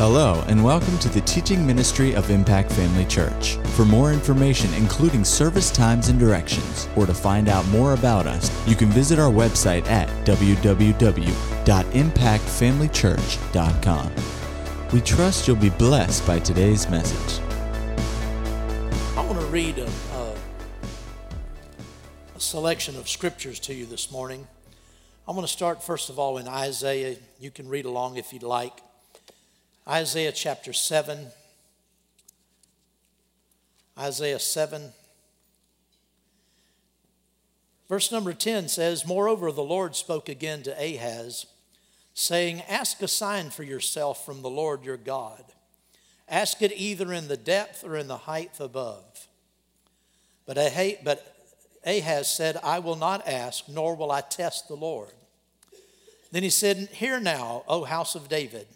Hello, and welcome to the teaching ministry of Impact Family Church. For more information, including service times and directions, or to find out more about us, you can visit our website at www.impactfamilychurch.com. We trust you'll be blessed by today's message. I want to read a, a, a selection of scriptures to you this morning. I want to start, first of all, in Isaiah. You can read along if you'd like. Isaiah chapter 7. Isaiah 7. Verse number 10 says, Moreover, the Lord spoke again to Ahaz, saying, Ask a sign for yourself from the Lord your God. Ask it either in the depth or in the height above. But Ahaz said, I will not ask, nor will I test the Lord. Then he said, Hear now, O house of David.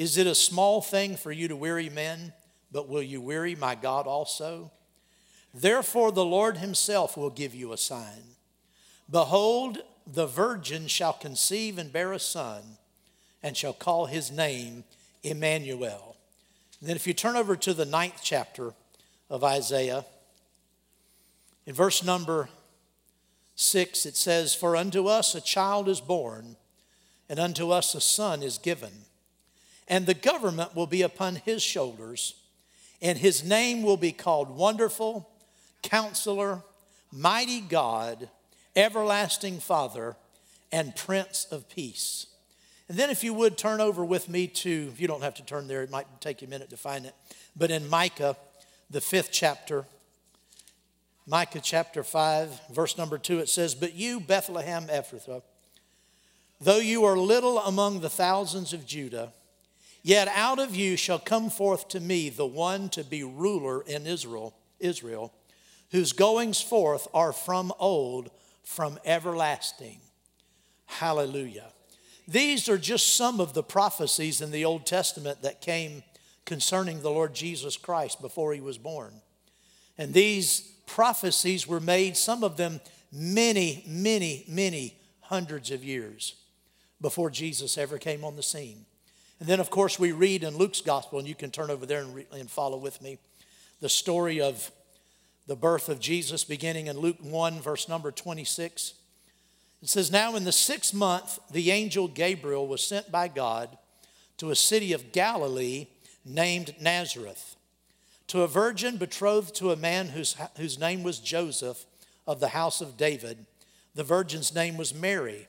Is it a small thing for you to weary men, but will you weary my God also? Therefore, the Lord himself will give you a sign. Behold, the virgin shall conceive and bear a son, and shall call his name Emmanuel. And then, if you turn over to the ninth chapter of Isaiah, in verse number six, it says, For unto us a child is born, and unto us a son is given and the government will be upon his shoulders, and his name will be called Wonderful, Counselor, Mighty God, Everlasting Father, and Prince of Peace. And then, if you would turn over with me to, you don't have to turn there, it might take you a minute to find it, but in Micah, the fifth chapter, Micah chapter 5, verse number 2, it says, But you, Bethlehem Ephrathah, though you are little among the thousands of Judah, Yet out of you shall come forth to me the one to be ruler in Israel, Israel, whose goings forth are from old, from everlasting. Hallelujah. These are just some of the prophecies in the Old Testament that came concerning the Lord Jesus Christ before he was born. And these prophecies were made, some of them many, many, many hundreds of years before Jesus ever came on the scene. And then, of course, we read in Luke's gospel, and you can turn over there and, re- and follow with me, the story of the birth of Jesus beginning in Luke 1, verse number 26. It says, Now in the sixth month, the angel Gabriel was sent by God to a city of Galilee named Nazareth, to a virgin betrothed to a man whose, whose name was Joseph of the house of David. The virgin's name was Mary.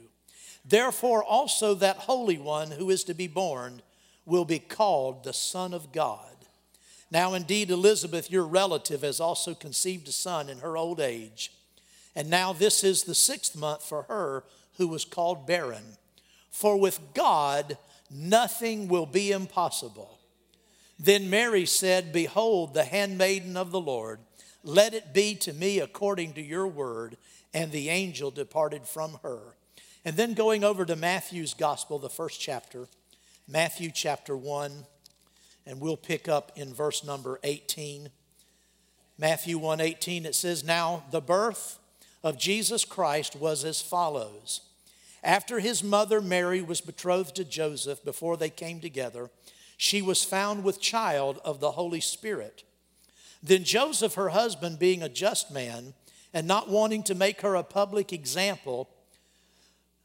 Therefore, also that Holy One who is to be born will be called the Son of God. Now, indeed, Elizabeth, your relative, has also conceived a son in her old age. And now this is the sixth month for her who was called barren. For with God, nothing will be impossible. Then Mary said, Behold, the handmaiden of the Lord, let it be to me according to your word. And the angel departed from her. And then going over to Matthew's gospel, the first chapter, Matthew chapter 1, and we'll pick up in verse number 18. Matthew 1:18 it says now the birth of Jesus Christ was as follows after his mother Mary was betrothed to Joseph before they came together she was found with child of the Holy Spirit then Joseph her husband being a just man and not wanting to make her a public example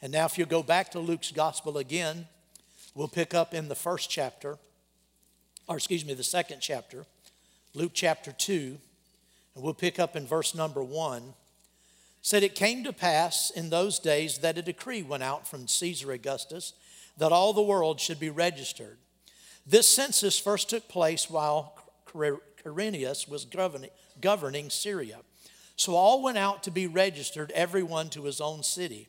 And now, if you go back to Luke's gospel again, we'll pick up in the first chapter, or excuse me, the second chapter, Luke chapter 2, and we'll pick up in verse number 1. Said it came to pass in those days that a decree went out from Caesar Augustus that all the world should be registered. This census first took place while Quirinius was governing Syria. So all went out to be registered, everyone to his own city.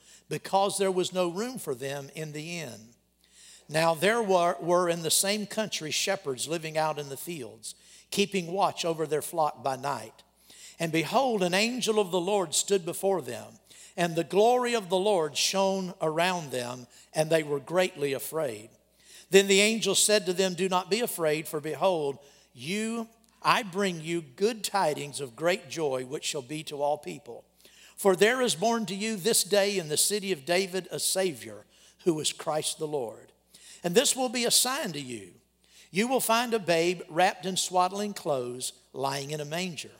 because there was no room for them in the inn. Now there were, were in the same country shepherds living out in the fields, keeping watch over their flock by night. And behold, an angel of the Lord stood before them, and the glory of the Lord shone around them, and they were greatly afraid. Then the angel said to them, Do not be afraid, for behold, you I bring you good tidings of great joy, which shall be to all people. For there is born to you this day in the city of David a Savior, who is Christ the Lord. And this will be a sign to you. You will find a babe wrapped in swaddling clothes, lying in a manger.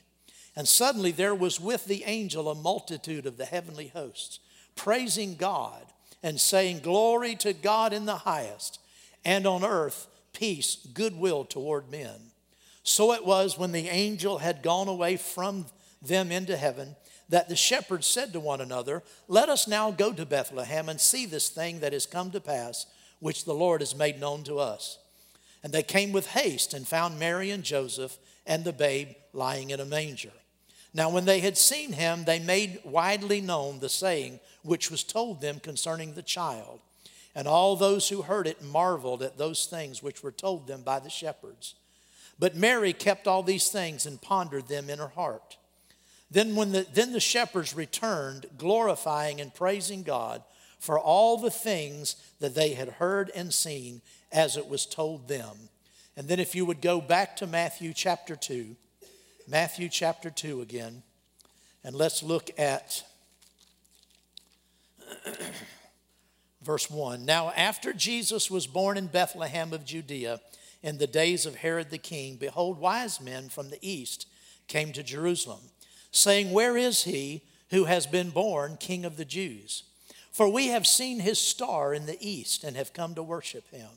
And suddenly there was with the angel a multitude of the heavenly hosts, praising God and saying, Glory to God in the highest, and on earth peace, goodwill toward men. So it was when the angel had gone away from them into heaven that the shepherds said to one another, Let us now go to Bethlehem and see this thing that has come to pass, which the Lord has made known to us. And they came with haste and found Mary and Joseph and the babe lying in a manger. Now, when they had seen him, they made widely known the saying which was told them concerning the child. And all those who heard it marveled at those things which were told them by the shepherds. But Mary kept all these things and pondered them in her heart. Then, when the, then the shepherds returned, glorifying and praising God for all the things that they had heard and seen as it was told them. And then, if you would go back to Matthew chapter 2, Matthew chapter 2 again, and let's look at verse 1. Now, after Jesus was born in Bethlehem of Judea in the days of Herod the king, behold, wise men from the east came to Jerusalem saying, Where is he who has been born King of the Jews? For we have seen his star in the east and have come to worship him.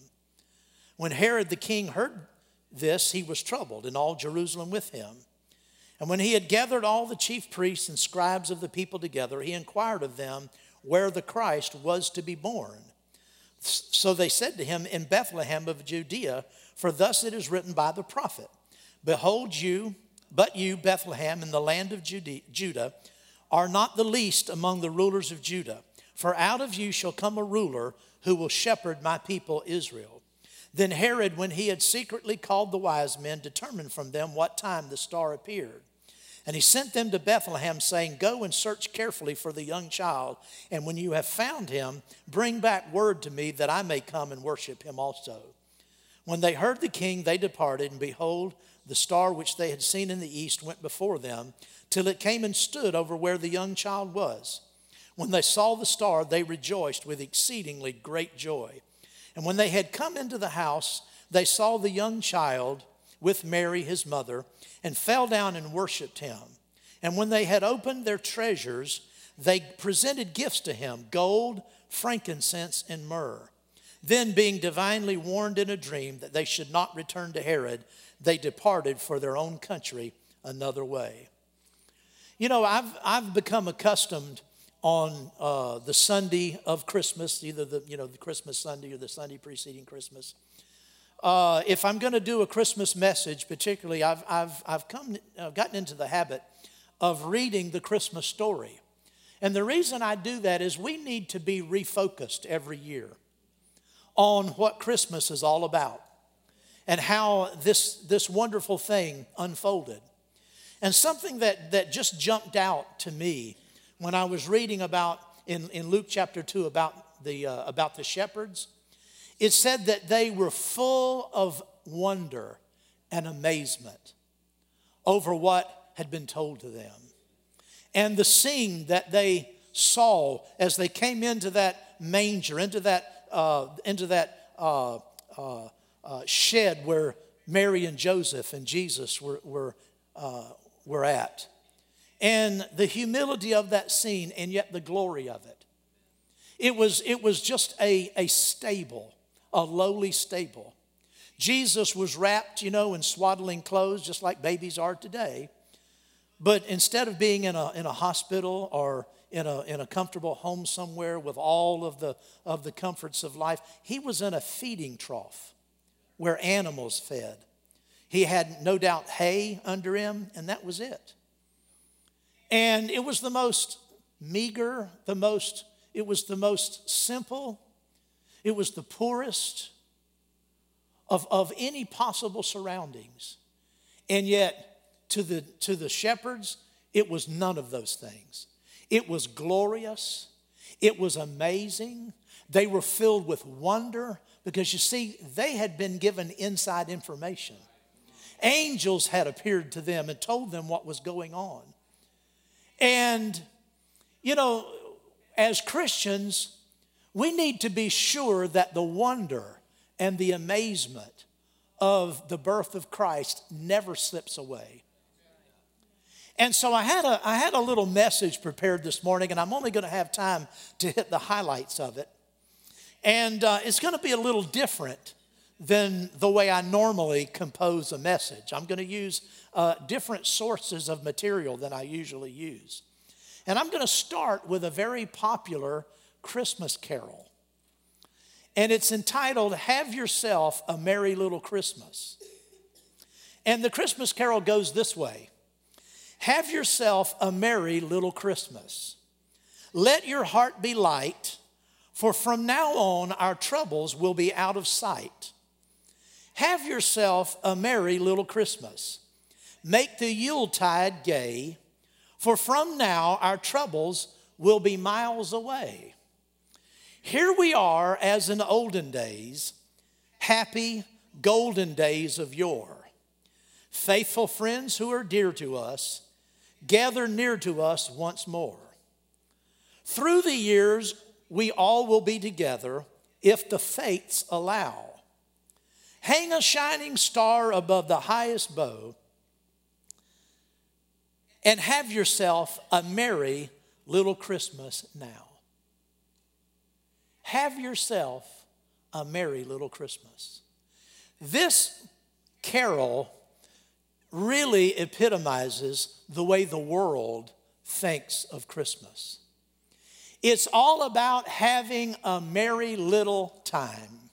When Herod the king heard this, he was troubled, and all Jerusalem with him. And when he had gathered all the chief priests and scribes of the people together, he inquired of them where the Christ was to be born. So they said to him, In Bethlehem of Judea, for thus it is written by the prophet Behold, you but you, Bethlehem, in the land of Judah, are not the least among the rulers of Judah, for out of you shall come a ruler who will shepherd my people Israel. Then Herod, when he had secretly called the wise men, determined from them what time the star appeared. And he sent them to Bethlehem, saying, Go and search carefully for the young child, and when you have found him, bring back word to me that I may come and worship him also. When they heard the king, they departed, and behold, the star which they had seen in the east went before them, till it came and stood over where the young child was. When they saw the star, they rejoiced with exceedingly great joy. And when they had come into the house, they saw the young child with Mary, his mother, and fell down and worshiped him. And when they had opened their treasures, they presented gifts to him gold, frankincense, and myrrh. Then, being divinely warned in a dream that they should not return to Herod, they departed for their own country another way. You know, I've, I've become accustomed on uh, the Sunday of Christmas, either the, you know, the Christmas Sunday or the Sunday preceding Christmas. Uh, if I'm going to do a Christmas message, particularly, I've, I've, I've, come, I've gotten into the habit of reading the Christmas story. And the reason I do that is we need to be refocused every year on what Christmas is all about and how this, this wonderful thing unfolded. And something that, that just jumped out to me when I was reading about in, in Luke chapter 2 about the, uh, about the shepherds, it said that they were full of wonder and amazement over what had been told to them. And the scene that they saw as they came into that manger, into that, uh, into that uh, uh, shed where Mary and Joseph and Jesus were, were, uh, were at. And the humility of that scene, and yet the glory of it. It was, it was just a, a stable, a lowly stable. Jesus was wrapped, you know, in swaddling clothes, just like babies are today. But instead of being in a, in a hospital or in a, in a comfortable home somewhere with all of the, of the comforts of life, he was in a feeding trough where animals fed. He had no doubt hay under him, and that was it. And it was the most meager, the most, it was the most simple, it was the poorest of, of any possible surroundings. And yet, to the, to the shepherds, it was none of those things. It was glorious, it was amazing. They were filled with wonder because you see, they had been given inside information. Angels had appeared to them and told them what was going on. And, you know, as Christians, we need to be sure that the wonder and the amazement of the birth of Christ never slips away. And so I had a, I had a little message prepared this morning, and I'm only going to have time to hit the highlights of it. And uh, it's going to be a little different than the way I normally compose a message. I'm going to use uh, different sources of material than I usually use. And I'm going to start with a very popular Christmas carol. And it's entitled, Have Yourself a Merry Little Christmas. And the Christmas carol goes this way Have yourself a merry little Christmas. Let your heart be light, for from now on our troubles will be out of sight. Have yourself a merry little Christmas. Make the Yuletide gay, for from now our troubles will be miles away. Here we are as in olden days, happy, golden days of yore. Faithful friends who are dear to us, gather near to us once more. Through the years, we all will be together if the fates allow. Hang a shining star above the highest bough and have yourself a merry little Christmas now. Have yourself a merry little Christmas. This carol really epitomizes the way the world thinks of Christmas. It's all about having a merry little time.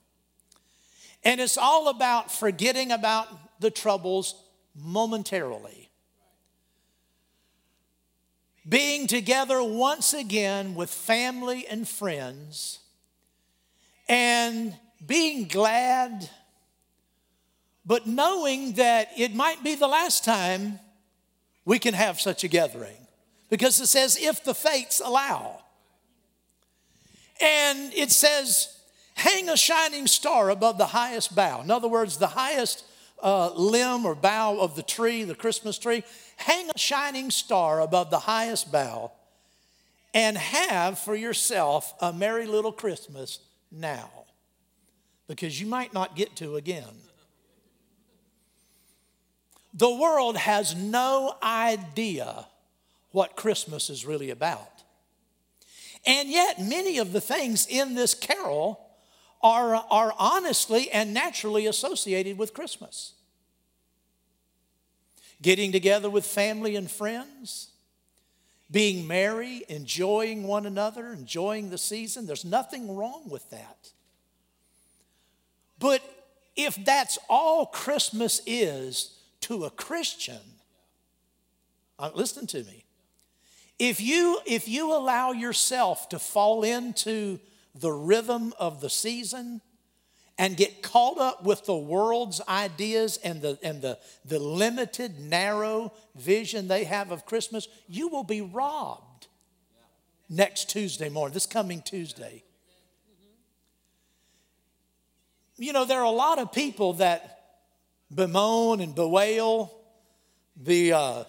And it's all about forgetting about the troubles momentarily. Being together once again with family and friends and being glad, but knowing that it might be the last time we can have such a gathering. Because it says, if the fates allow. And it says, hang a shining star above the highest bough. In other words, the highest uh, limb or bough of the tree, the Christmas tree, hang a shining star above the highest bough and have for yourself a merry little Christmas now because you might not get to again. The world has no idea what Christmas is really about. And yet, many of the things in this carol are, are honestly and naturally associated with Christmas. Getting together with family and friends, being merry, enjoying one another, enjoying the season. There's nothing wrong with that. But if that's all Christmas is to a Christian, uh, listen to me. If you, if you allow yourself to fall into the rhythm of the season and get caught up with the world's ideas and the, and the, the limited, narrow vision they have of Christmas, you will be robbed next Tuesday morning, this coming Tuesday. You know, there are a lot of people that bemoan and bewail the, uh,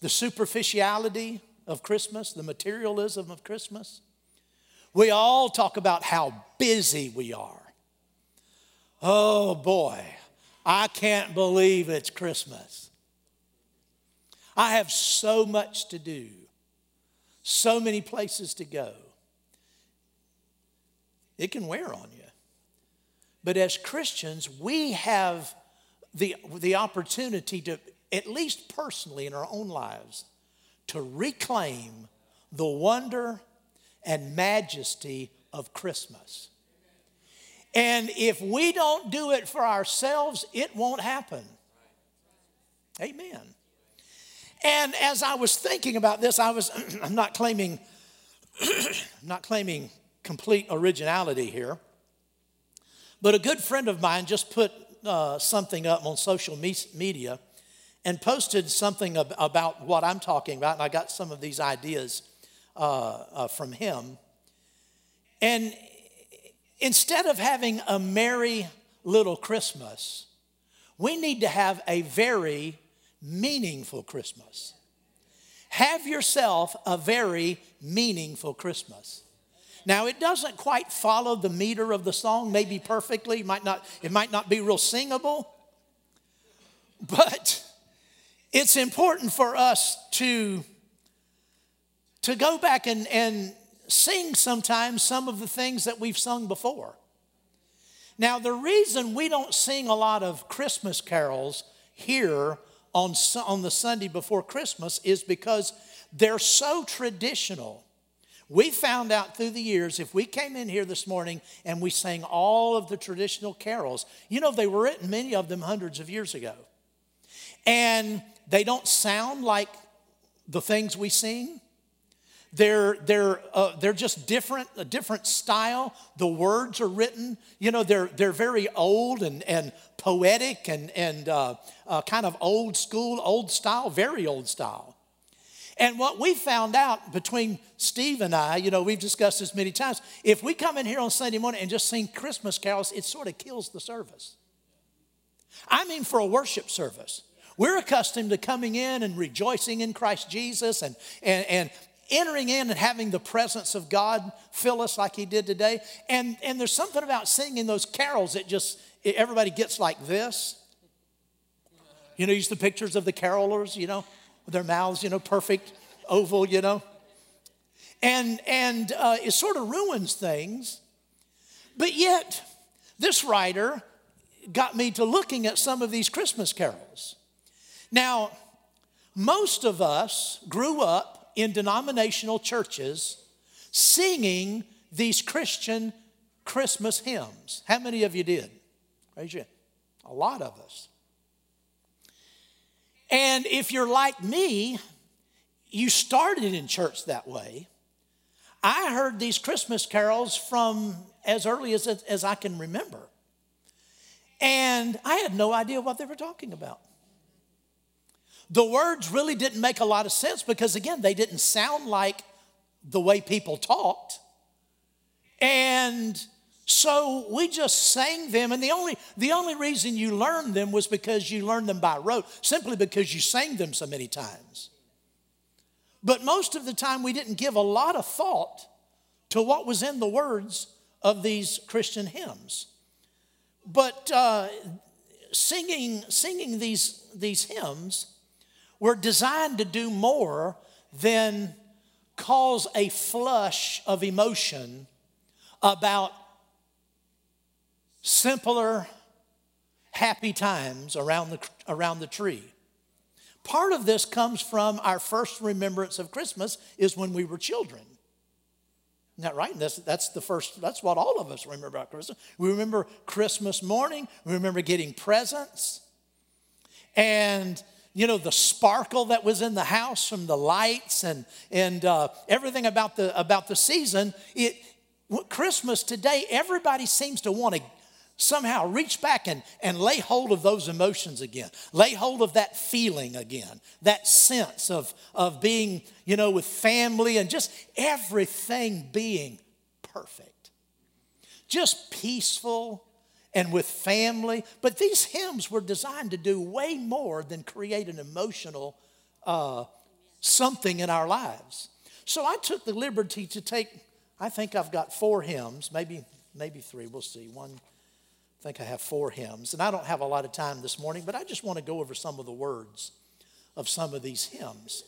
the superficiality of Christmas, the materialism of Christmas. We all talk about how busy we are. Oh boy, I can't believe it's Christmas. I have so much to do, so many places to go. It can wear on you. But as Christians, we have the, the opportunity to, at least personally in our own lives, to reclaim the wonder and majesty of Christmas. And if we don't do it for ourselves, it won't happen. Amen. And as I was thinking about this, I was I'm not claiming not claiming complete originality here. But a good friend of mine just put uh, something up on social me- media and posted something ab- about what I'm talking about, and I got some of these ideas uh, uh, from him. And instead of having a merry little Christmas, we need to have a very meaningful Christmas. Have yourself a very meaningful Christmas. Now it doesn't quite follow the meter of the song, maybe perfectly. It might not, it might not be real singable, but it's important for us to, to go back and, and sing sometimes some of the things that we've sung before. Now, the reason we don't sing a lot of Christmas carols here on, on the Sunday before Christmas is because they're so traditional. We found out through the years if we came in here this morning and we sang all of the traditional carols, you know, they were written, many of them, hundreds of years ago. And they don't sound like the things we sing. They're, they're, uh, they're just different, a different style. The words are written, you know, they're, they're very old and, and poetic and, and uh, uh, kind of old school, old style, very old style. And what we found out between Steve and I, you know, we've discussed this many times. If we come in here on Sunday morning and just sing Christmas carols, it sort of kills the service. I mean, for a worship service. We're accustomed to coming in and rejoicing in Christ Jesus and, and, and entering in and having the presence of God fill us like He did today. And, and there's something about singing those carols that just, everybody gets like this. You know, use the pictures of the carolers, you know, their mouths, you know, perfect, oval, you know. And, and uh, it sort of ruins things. But yet, this writer got me to looking at some of these Christmas carols. Now, most of us grew up in denominational churches singing these Christian Christmas hymns. How many of you did? Raise your hand. A lot of us. And if you're like me, you started in church that way. I heard these Christmas carols from as early as, as I can remember. And I had no idea what they were talking about the words really didn't make a lot of sense because, again, they didn't sound like the way people talked. And so we just sang them, and the only, the only reason you learned them was because you learned them by rote, simply because you sang them so many times. But most of the time, we didn't give a lot of thought to what was in the words of these Christian hymns. But uh, singing, singing these, these hymns were designed to do more than cause a flush of emotion about simpler, happy times around the, around the tree. Part of this comes from our first remembrance of Christmas is when we were children. Isn't that right? That's, that's the first, that's what all of us remember about Christmas. We remember Christmas morning, we remember getting presents, and you know the sparkle that was in the house from the lights and and uh, everything about the about the season. It Christmas today, everybody seems to want to somehow reach back and, and lay hold of those emotions again, lay hold of that feeling again, that sense of, of being, you know, with family and just everything being perfect. Just peaceful and with family. But these hymns were designed to do way more than create an emotional uh, something in our lives. So I took the liberty to take, I think I've got four hymns, maybe, maybe three, we'll see. One, I think I have four hymns. And I don't have a lot of time this morning, but I just want to go over some of the words of some of these hymns.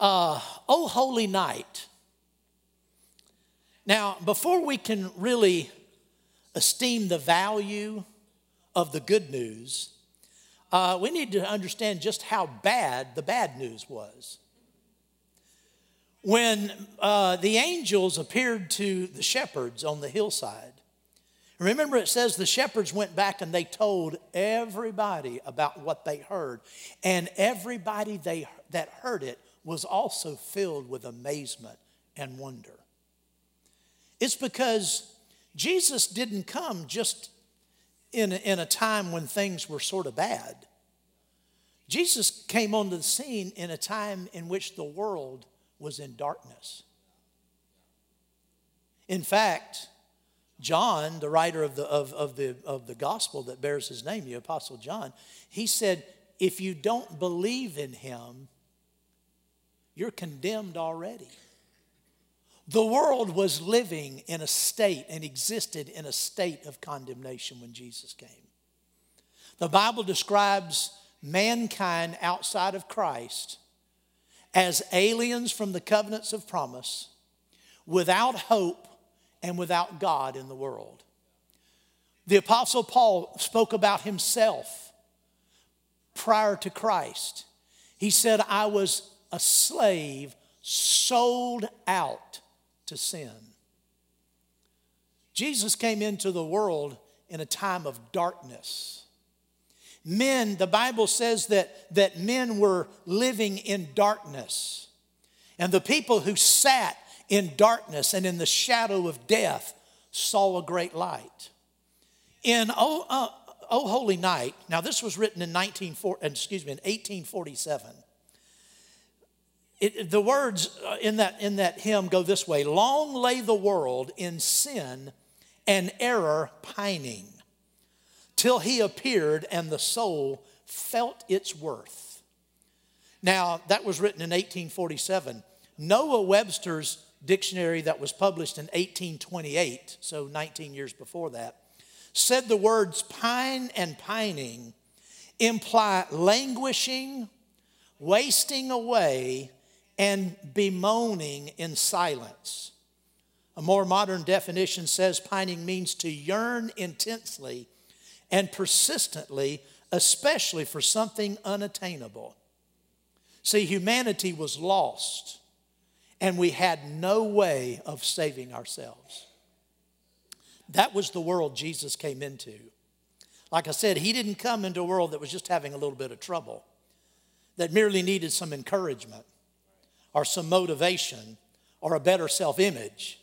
Uh, oh, Holy Night. Now, before we can really esteem the value of the good news, uh, we need to understand just how bad the bad news was. When uh, the angels appeared to the shepherds on the hillside, remember it says the shepherds went back and they told everybody about what they heard, and everybody they, that heard it was also filled with amazement and wonder. It's because Jesus didn't come just in in a time when things were sort of bad. Jesus came onto the scene in a time in which the world was in darkness. In fact, John, the writer of the, of, of, the, of the gospel that bears his name, the Apostle John, he said, If you don't believe in him, you're condemned already. The world was living in a state and existed in a state of condemnation when Jesus came. The Bible describes mankind outside of Christ as aliens from the covenants of promise, without hope and without God in the world. The Apostle Paul spoke about himself prior to Christ. He said, I was a slave sold out to sin. Jesus came into the world in a time of darkness. Men, the Bible says that, that men were living in darkness. And the people who sat in darkness and in the shadow of death saw a great light. In Oh, uh, oh Holy Night, now this was written in 19, excuse me, in 1847. It, the words uh, in that, in that hymn go this way Long lay the world in sin and error pining, till he appeared and the soul felt its worth. Now, that was written in 1847. Noah Webster's dictionary, that was published in 1828, so 19 years before that, said the words pine and pining imply languishing, wasting away, and bemoaning in silence. A more modern definition says pining means to yearn intensely and persistently, especially for something unattainable. See, humanity was lost, and we had no way of saving ourselves. That was the world Jesus came into. Like I said, he didn't come into a world that was just having a little bit of trouble, that merely needed some encouragement or some motivation or a better self image.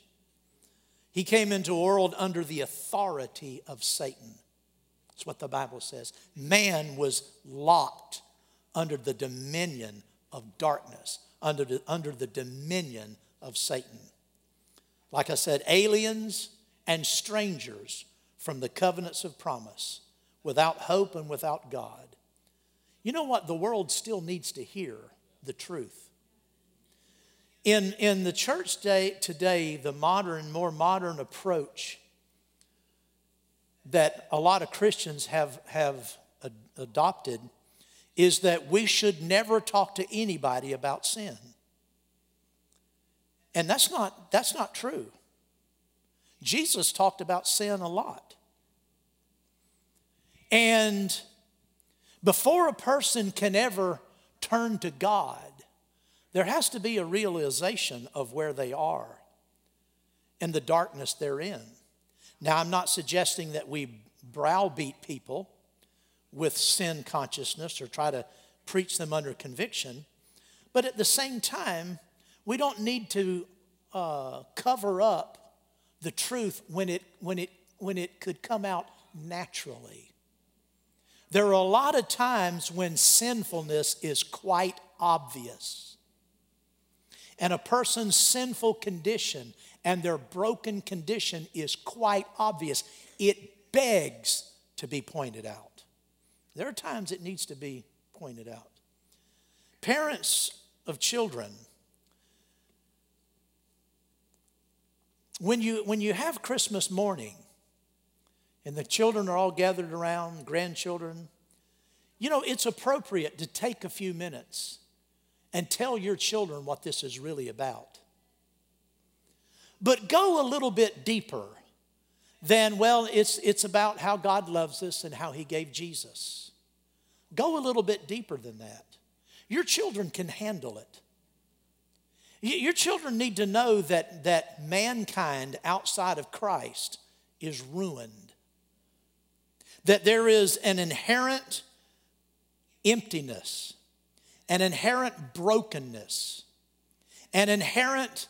He came into a world under the authority of Satan. That's what the Bible says. Man was locked under the dominion of darkness, under the, under the dominion of Satan. Like I said, aliens and strangers from the covenants of promise, without hope and without God. You know what? The world still needs to hear the truth. In, in the church day, today, the modern, more modern approach that a lot of Christians have, have ad- adopted is that we should never talk to anybody about sin. And that's not, that's not true. Jesus talked about sin a lot. And before a person can ever turn to God, there has to be a realization of where they are and the darkness they're in. Now, I'm not suggesting that we browbeat people with sin consciousness or try to preach them under conviction, but at the same time, we don't need to uh, cover up the truth when it, when, it, when it could come out naturally. There are a lot of times when sinfulness is quite obvious. And a person's sinful condition and their broken condition is quite obvious. It begs to be pointed out. There are times it needs to be pointed out. Parents of children, when you, when you have Christmas morning and the children are all gathered around, grandchildren, you know, it's appropriate to take a few minutes and tell your children what this is really about. But go a little bit deeper than, well, it's, it's about how God loves us and how He gave Jesus. Go a little bit deeper than that. Your children can handle it. Your children need to know that, that mankind outside of Christ is ruined, that there is an inherent emptiness, an inherent brokenness, an inherent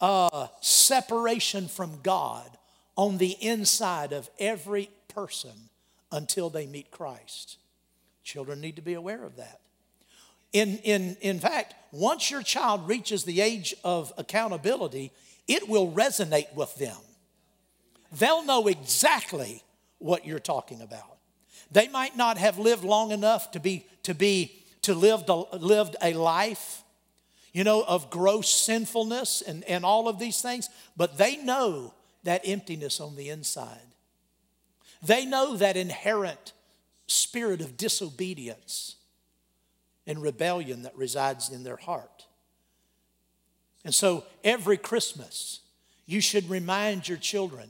uh, separation from God on the inside of every person until they meet Christ. Children need to be aware of that. In, in, in fact, once your child reaches the age of accountability, it will resonate with them. They'll know exactly what you're talking about. They might not have lived long enough to be to be to live lived a life you know, of gross sinfulness and, and all of these things, but they know that emptiness on the inside. They know that inherent spirit of disobedience and rebellion that resides in their heart. And so every Christmas, you should remind your children,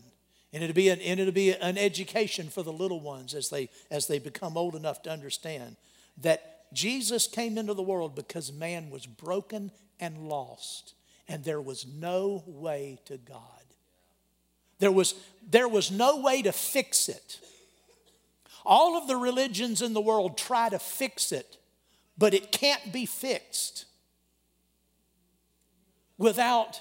and it'll be an, and it'll be an education for the little ones as they, as they become old enough to understand that Jesus came into the world because man was broken and lost, and there was no way to God. There was, there was no way to fix it. All of the religions in the world try to fix it, but it can't be fixed without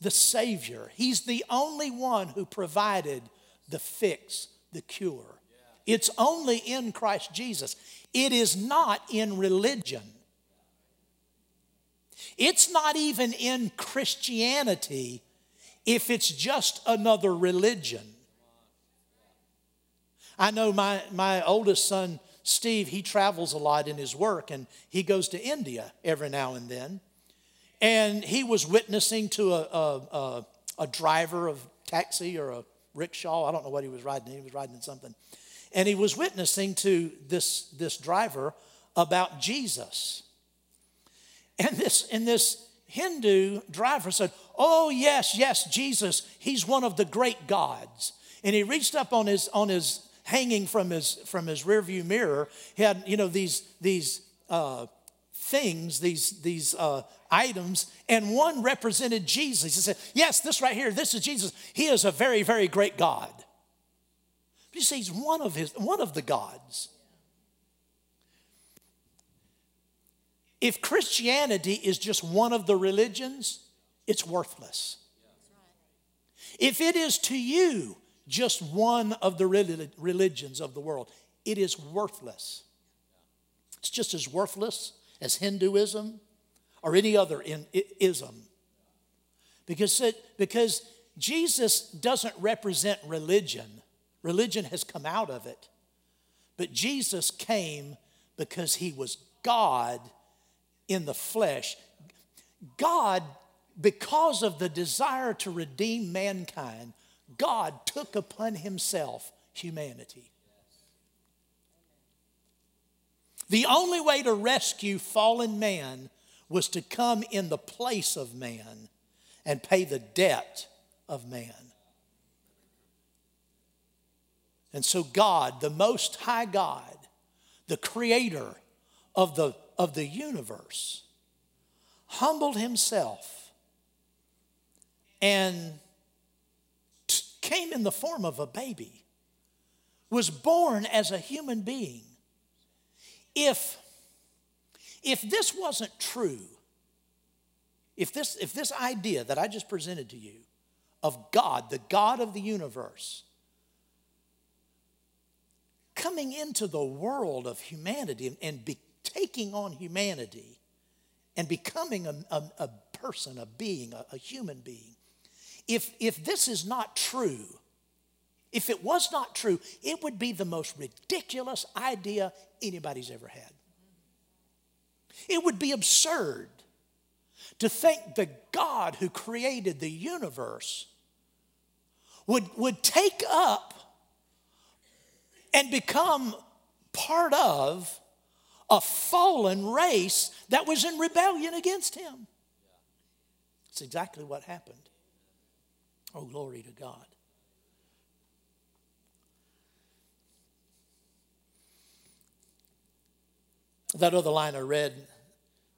the Savior. He's the only one who provided the fix, the cure. It's only in Christ Jesus. It is not in religion. It's not even in Christianity if it's just another religion. I know my, my oldest son, Steve, he travels a lot in his work and he goes to India every now and then. And he was witnessing to a, a, a, a driver of taxi or a rickshaw. I don't know what he was riding. He was riding in something and he was witnessing to this, this driver about Jesus. And this, and this Hindu driver said, Oh, yes, yes, Jesus, he's one of the great gods. And he reached up on his, on his hanging from his, from his rearview mirror, he had, you know, these, these uh, things, these, these uh, items, and one represented Jesus. He said, Yes, this right here, this is Jesus. He is a very, very great God. But you see, he's one of, his, one of the gods. If Christianity is just one of the religions, it's worthless. If it is to you just one of the religions of the world, it is worthless. It's just as worthless as Hinduism or any other in, ism. Because, it, because Jesus doesn't represent religion, Religion has come out of it. But Jesus came because he was God in the flesh. God, because of the desire to redeem mankind, God took upon himself humanity. The only way to rescue fallen man was to come in the place of man and pay the debt of man. And so, God, the Most High God, the Creator of the, of the universe, humbled Himself and came in the form of a baby, was born as a human being. If, if this wasn't true, if this, if this idea that I just presented to you of God, the God of the universe, coming into the world of humanity and, be, taking on humanity and becoming a, a, a person, a being, a, a human being. If, if this is not true, if it was not true, it would be the most ridiculous idea anybody's ever had. It would be absurd to think the God who created the universe would, would take up and become part of a fallen race that was in rebellion against him. It's exactly what happened. Oh, glory to God. That other line I read,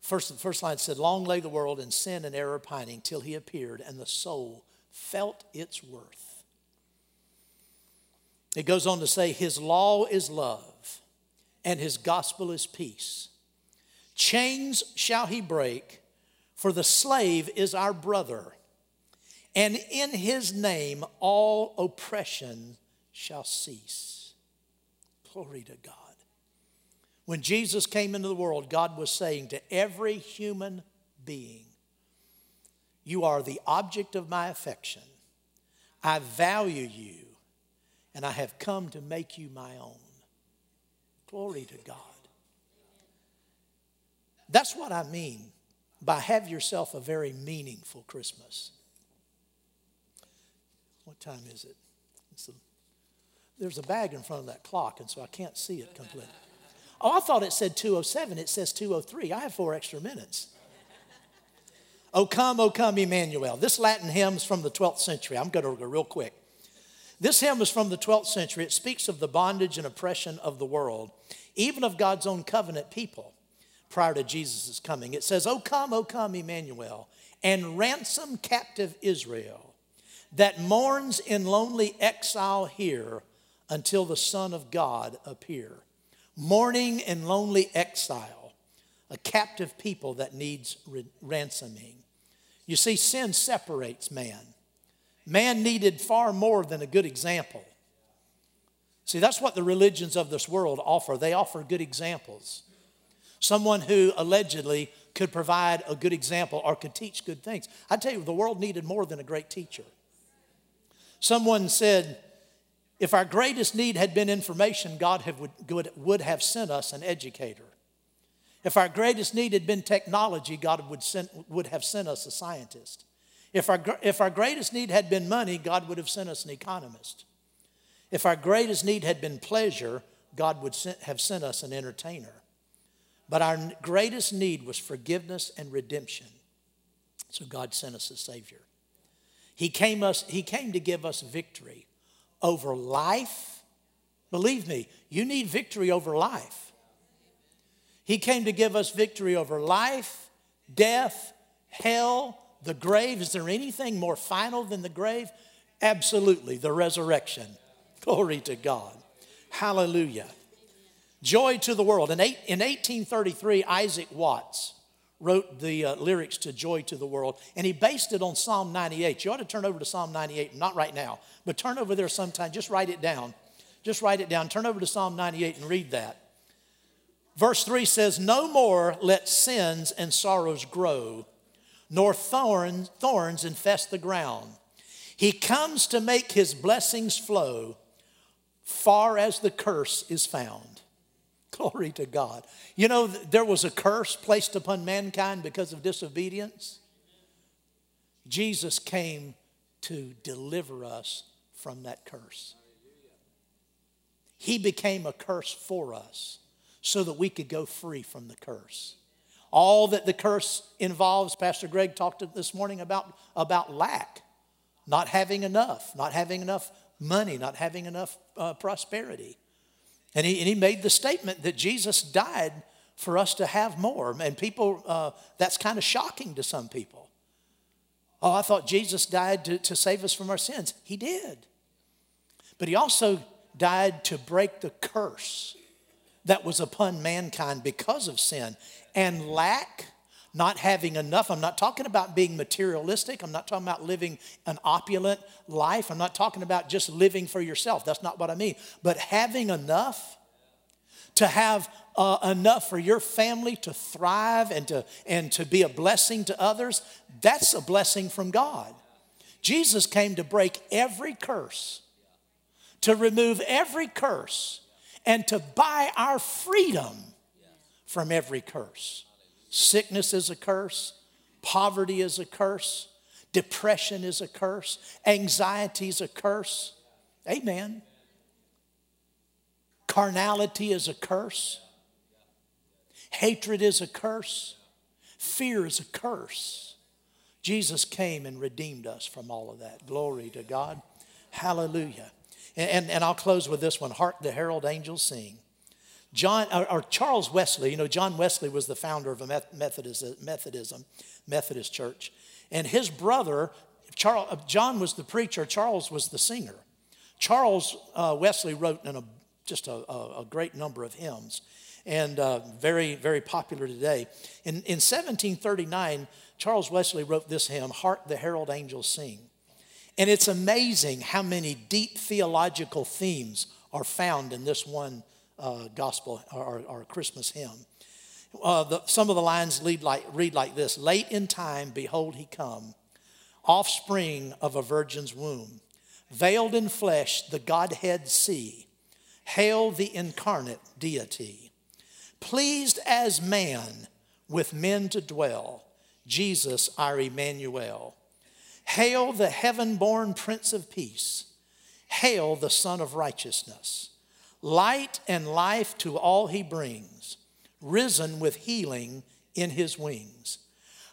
first, the first line said, Long lay the world in sin and error pining till he appeared, and the soul felt its worth. It goes on to say, His law is love, and His gospel is peace. Chains shall He break, for the slave is our brother, and in His name all oppression shall cease. Glory to God. When Jesus came into the world, God was saying to every human being, You are the object of my affection. I value you and I have come to make you my own. Glory to God. That's what I mean by have yourself a very meaningful Christmas. What time is it? A, there's a bag in front of that clock, and so I can't see it completely. Oh, I thought it said 207. It says 203. I have four extra minutes. O come, O come, Emmanuel. This Latin hymn is from the 12th century. I'm going to go real quick. This hymn is from the 12th century. It speaks of the bondage and oppression of the world, even of God's own covenant people prior to Jesus' coming. It says, O come, O come, Emmanuel, and ransom captive Israel that mourns in lonely exile here until the Son of God appear. Mourning in lonely exile, a captive people that needs ransoming. You see, sin separates man. Man needed far more than a good example. See, that's what the religions of this world offer. They offer good examples. Someone who allegedly could provide a good example or could teach good things. I tell you, the world needed more than a great teacher. Someone said, if our greatest need had been information, God have, would, would have sent us an educator. If our greatest need had been technology, God would, send, would have sent us a scientist. If our, if our greatest need had been money, God would have sent us an economist. If our greatest need had been pleasure, God would have sent us an entertainer. But our greatest need was forgiveness and redemption. So God sent us a Savior. He came, us, he came to give us victory over life. Believe me, you need victory over life. He came to give us victory over life, death, hell, the grave, is there anything more final than the grave? Absolutely, the resurrection. Glory to God. Hallelujah. Joy to the world. In, eight, in 1833, Isaac Watts wrote the uh, lyrics to Joy to the World, and he based it on Psalm 98. You ought to turn over to Psalm 98, not right now, but turn over there sometime. Just write it down. Just write it down. Turn over to Psalm 98 and read that. Verse 3 says, No more let sins and sorrows grow nor thorns, thorns infest the ground. He comes to make his blessings flow far as the curse is found. Glory to God. You know, there was a curse placed upon mankind because of disobedience. Jesus came to deliver us from that curse. He became a curse for us so that we could go free from the curse. All that the curse involves, Pastor Greg talked this morning about, about lack, not having enough, not having enough money, not having enough uh, prosperity. And he, and he made the statement that Jesus died for us to have more. And people, uh, that's kind of shocking to some people. Oh, I thought Jesus died to, to save us from our sins. He did. But he also died to break the curse that was upon mankind because of sin and lack not having enough. I'm not talking about being materialistic. I'm not talking about living an opulent life. I'm not talking about just living for yourself. That's not what I mean. But having enough to have uh, enough for your family to thrive and to, and to be a blessing to others, that's a blessing from God. Jesus came to break every curse, to remove every curse, and to buy our freedom from every curse. Sickness is a curse, poverty is a curse, depression is a curse, anxiety is a curse. Amen. Carnality is a curse. Hatred is a curse. Fear is a curse. Jesus came and redeemed us from all of that. Glory to God. Hallelujah. And, and, and I'll close with this one Hark the Herald Angels Sing. John, or, or, Charles Wesley, you know, John Wesley was the founder of a Methodism, Methodism, Methodist church. And his brother, Charles, uh, John was the preacher, Charles was the singer. Charles uh, Wesley wrote in a, just a, a, a, great number of hymns and uh, very, very popular today. In, in 1739, Charles Wesley wrote this hymn, Hark the Herald Angels Sing. And it's amazing how many deep theological themes are found in this one uh, gospel or, or, Christmas hymn. Uh, the, some of the lines read like, read like this Late in time, behold, he come, offspring of a virgin's womb, veiled in flesh, the Godhead see. Hail the incarnate deity. Pleased as man with men to dwell, Jesus our Emmanuel. Hail the heaven born Prince of Peace. Hail the Son of Righteousness light and life to all he brings, risen with healing in his wings.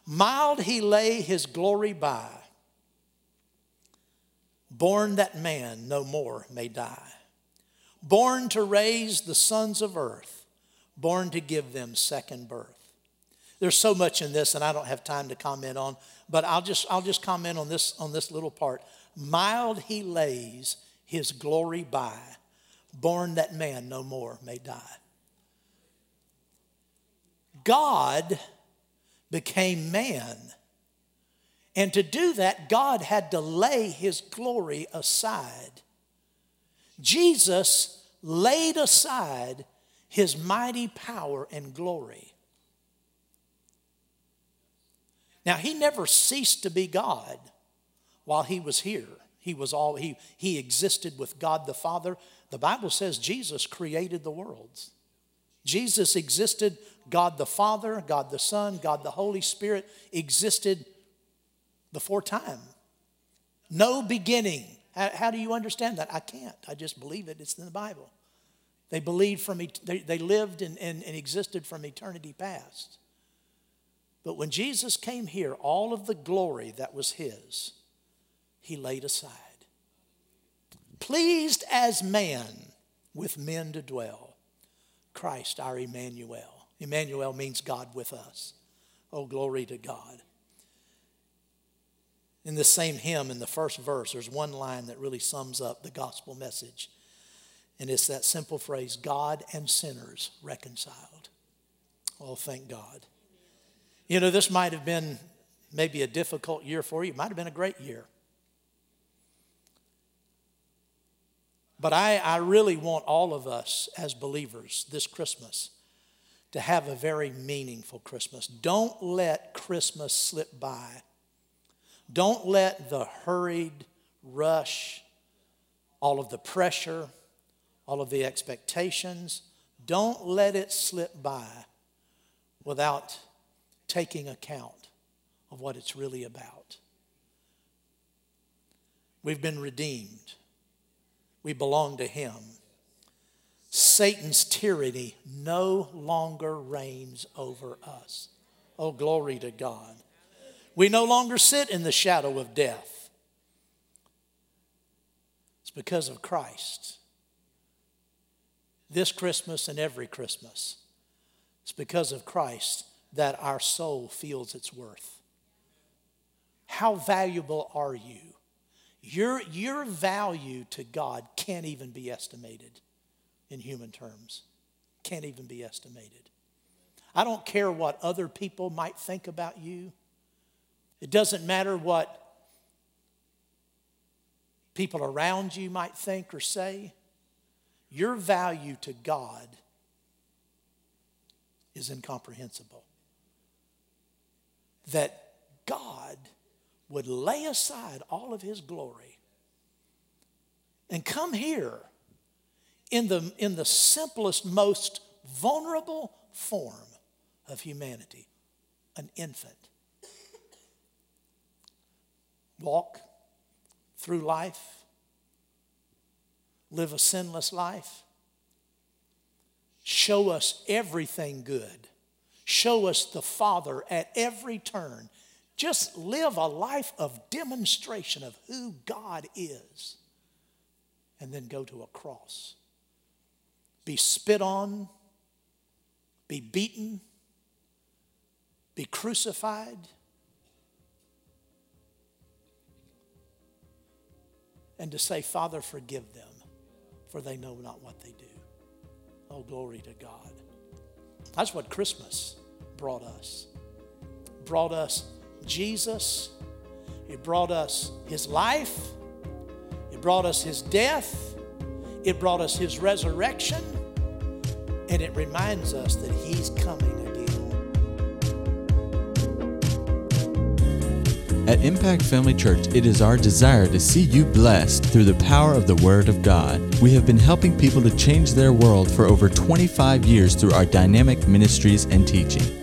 Mild he lay his glory by, born that man no more may die, born to raise the sons of earth, born to give them second birth. There's so much in this, and I don't have time to comment on, but I'll just, I'll just comment on this, on this little part. Mild he lays his glory by born that man no more may die. God became man. And to do that, God had to lay his glory aside. Jesus laid aside his mighty power and glory. Now, he never ceased to be God while he was here. He was all he he existed with God the Father. The Bible says Jesus created the worlds. Jesus existed, God the Father, God the Son, God the Holy Spirit existed before time. No beginning. How, how do you understand that? I can't. I just believe it. It's in the Bible. They believed from, they, they lived and, and, and existed from eternity past. But when Jesus came here, all of the glory that was his, he laid aside. Pleased as man with men to dwell, Christ our Emmanuel. Emmanuel means God with us. Oh, glory to God. In the same hymn, in the first verse, there's one line that really sums up the gospel message. And it's that simple phrase God and sinners reconciled. Oh, thank God. You know, this might have been maybe a difficult year for you, it might have been a great year. But I, I really want all of us as believers this Christmas to have a very meaningful Christmas. Don't let Christmas slip by. Don't let the hurried rush, all of the pressure, all of the expectations, don't let it slip by without taking account of what it's really about. We've been redeemed. We belong to Him. Satan's tyranny no longer reigns over us. Oh, glory to God. We no longer sit in the shadow of death. It's because of Christ. This Christmas and every Christmas, it's because of Christ that our soul feels its worth. How valuable are you? Your, your value to God can't even be estimated in human terms. Can't even be estimated. I don't care what other people might think about you. It doesn't matter what people around you might think or say. Your value to God is incomprehensible. That God would lay aside all of his glory and come here in the, in the simplest, most vulnerable form of humanity an infant. Walk through life, live a sinless life, show us everything good, show us the Father at every turn. Just live a life of demonstration of who God is, and then go to a cross. Be spit on, be beaten be crucified, and to say, Father, forgive them, for they know not what they do. Oh, glory to God. That's what Christmas brought us. Brought us Jesus. It brought us his life. It brought us his death. It brought us his resurrection. And it reminds us that he's coming again. At Impact Family Church, it is our desire to see you blessed through the power of the Word of God. We have been helping people to change their world for over 25 years through our dynamic ministries and teaching.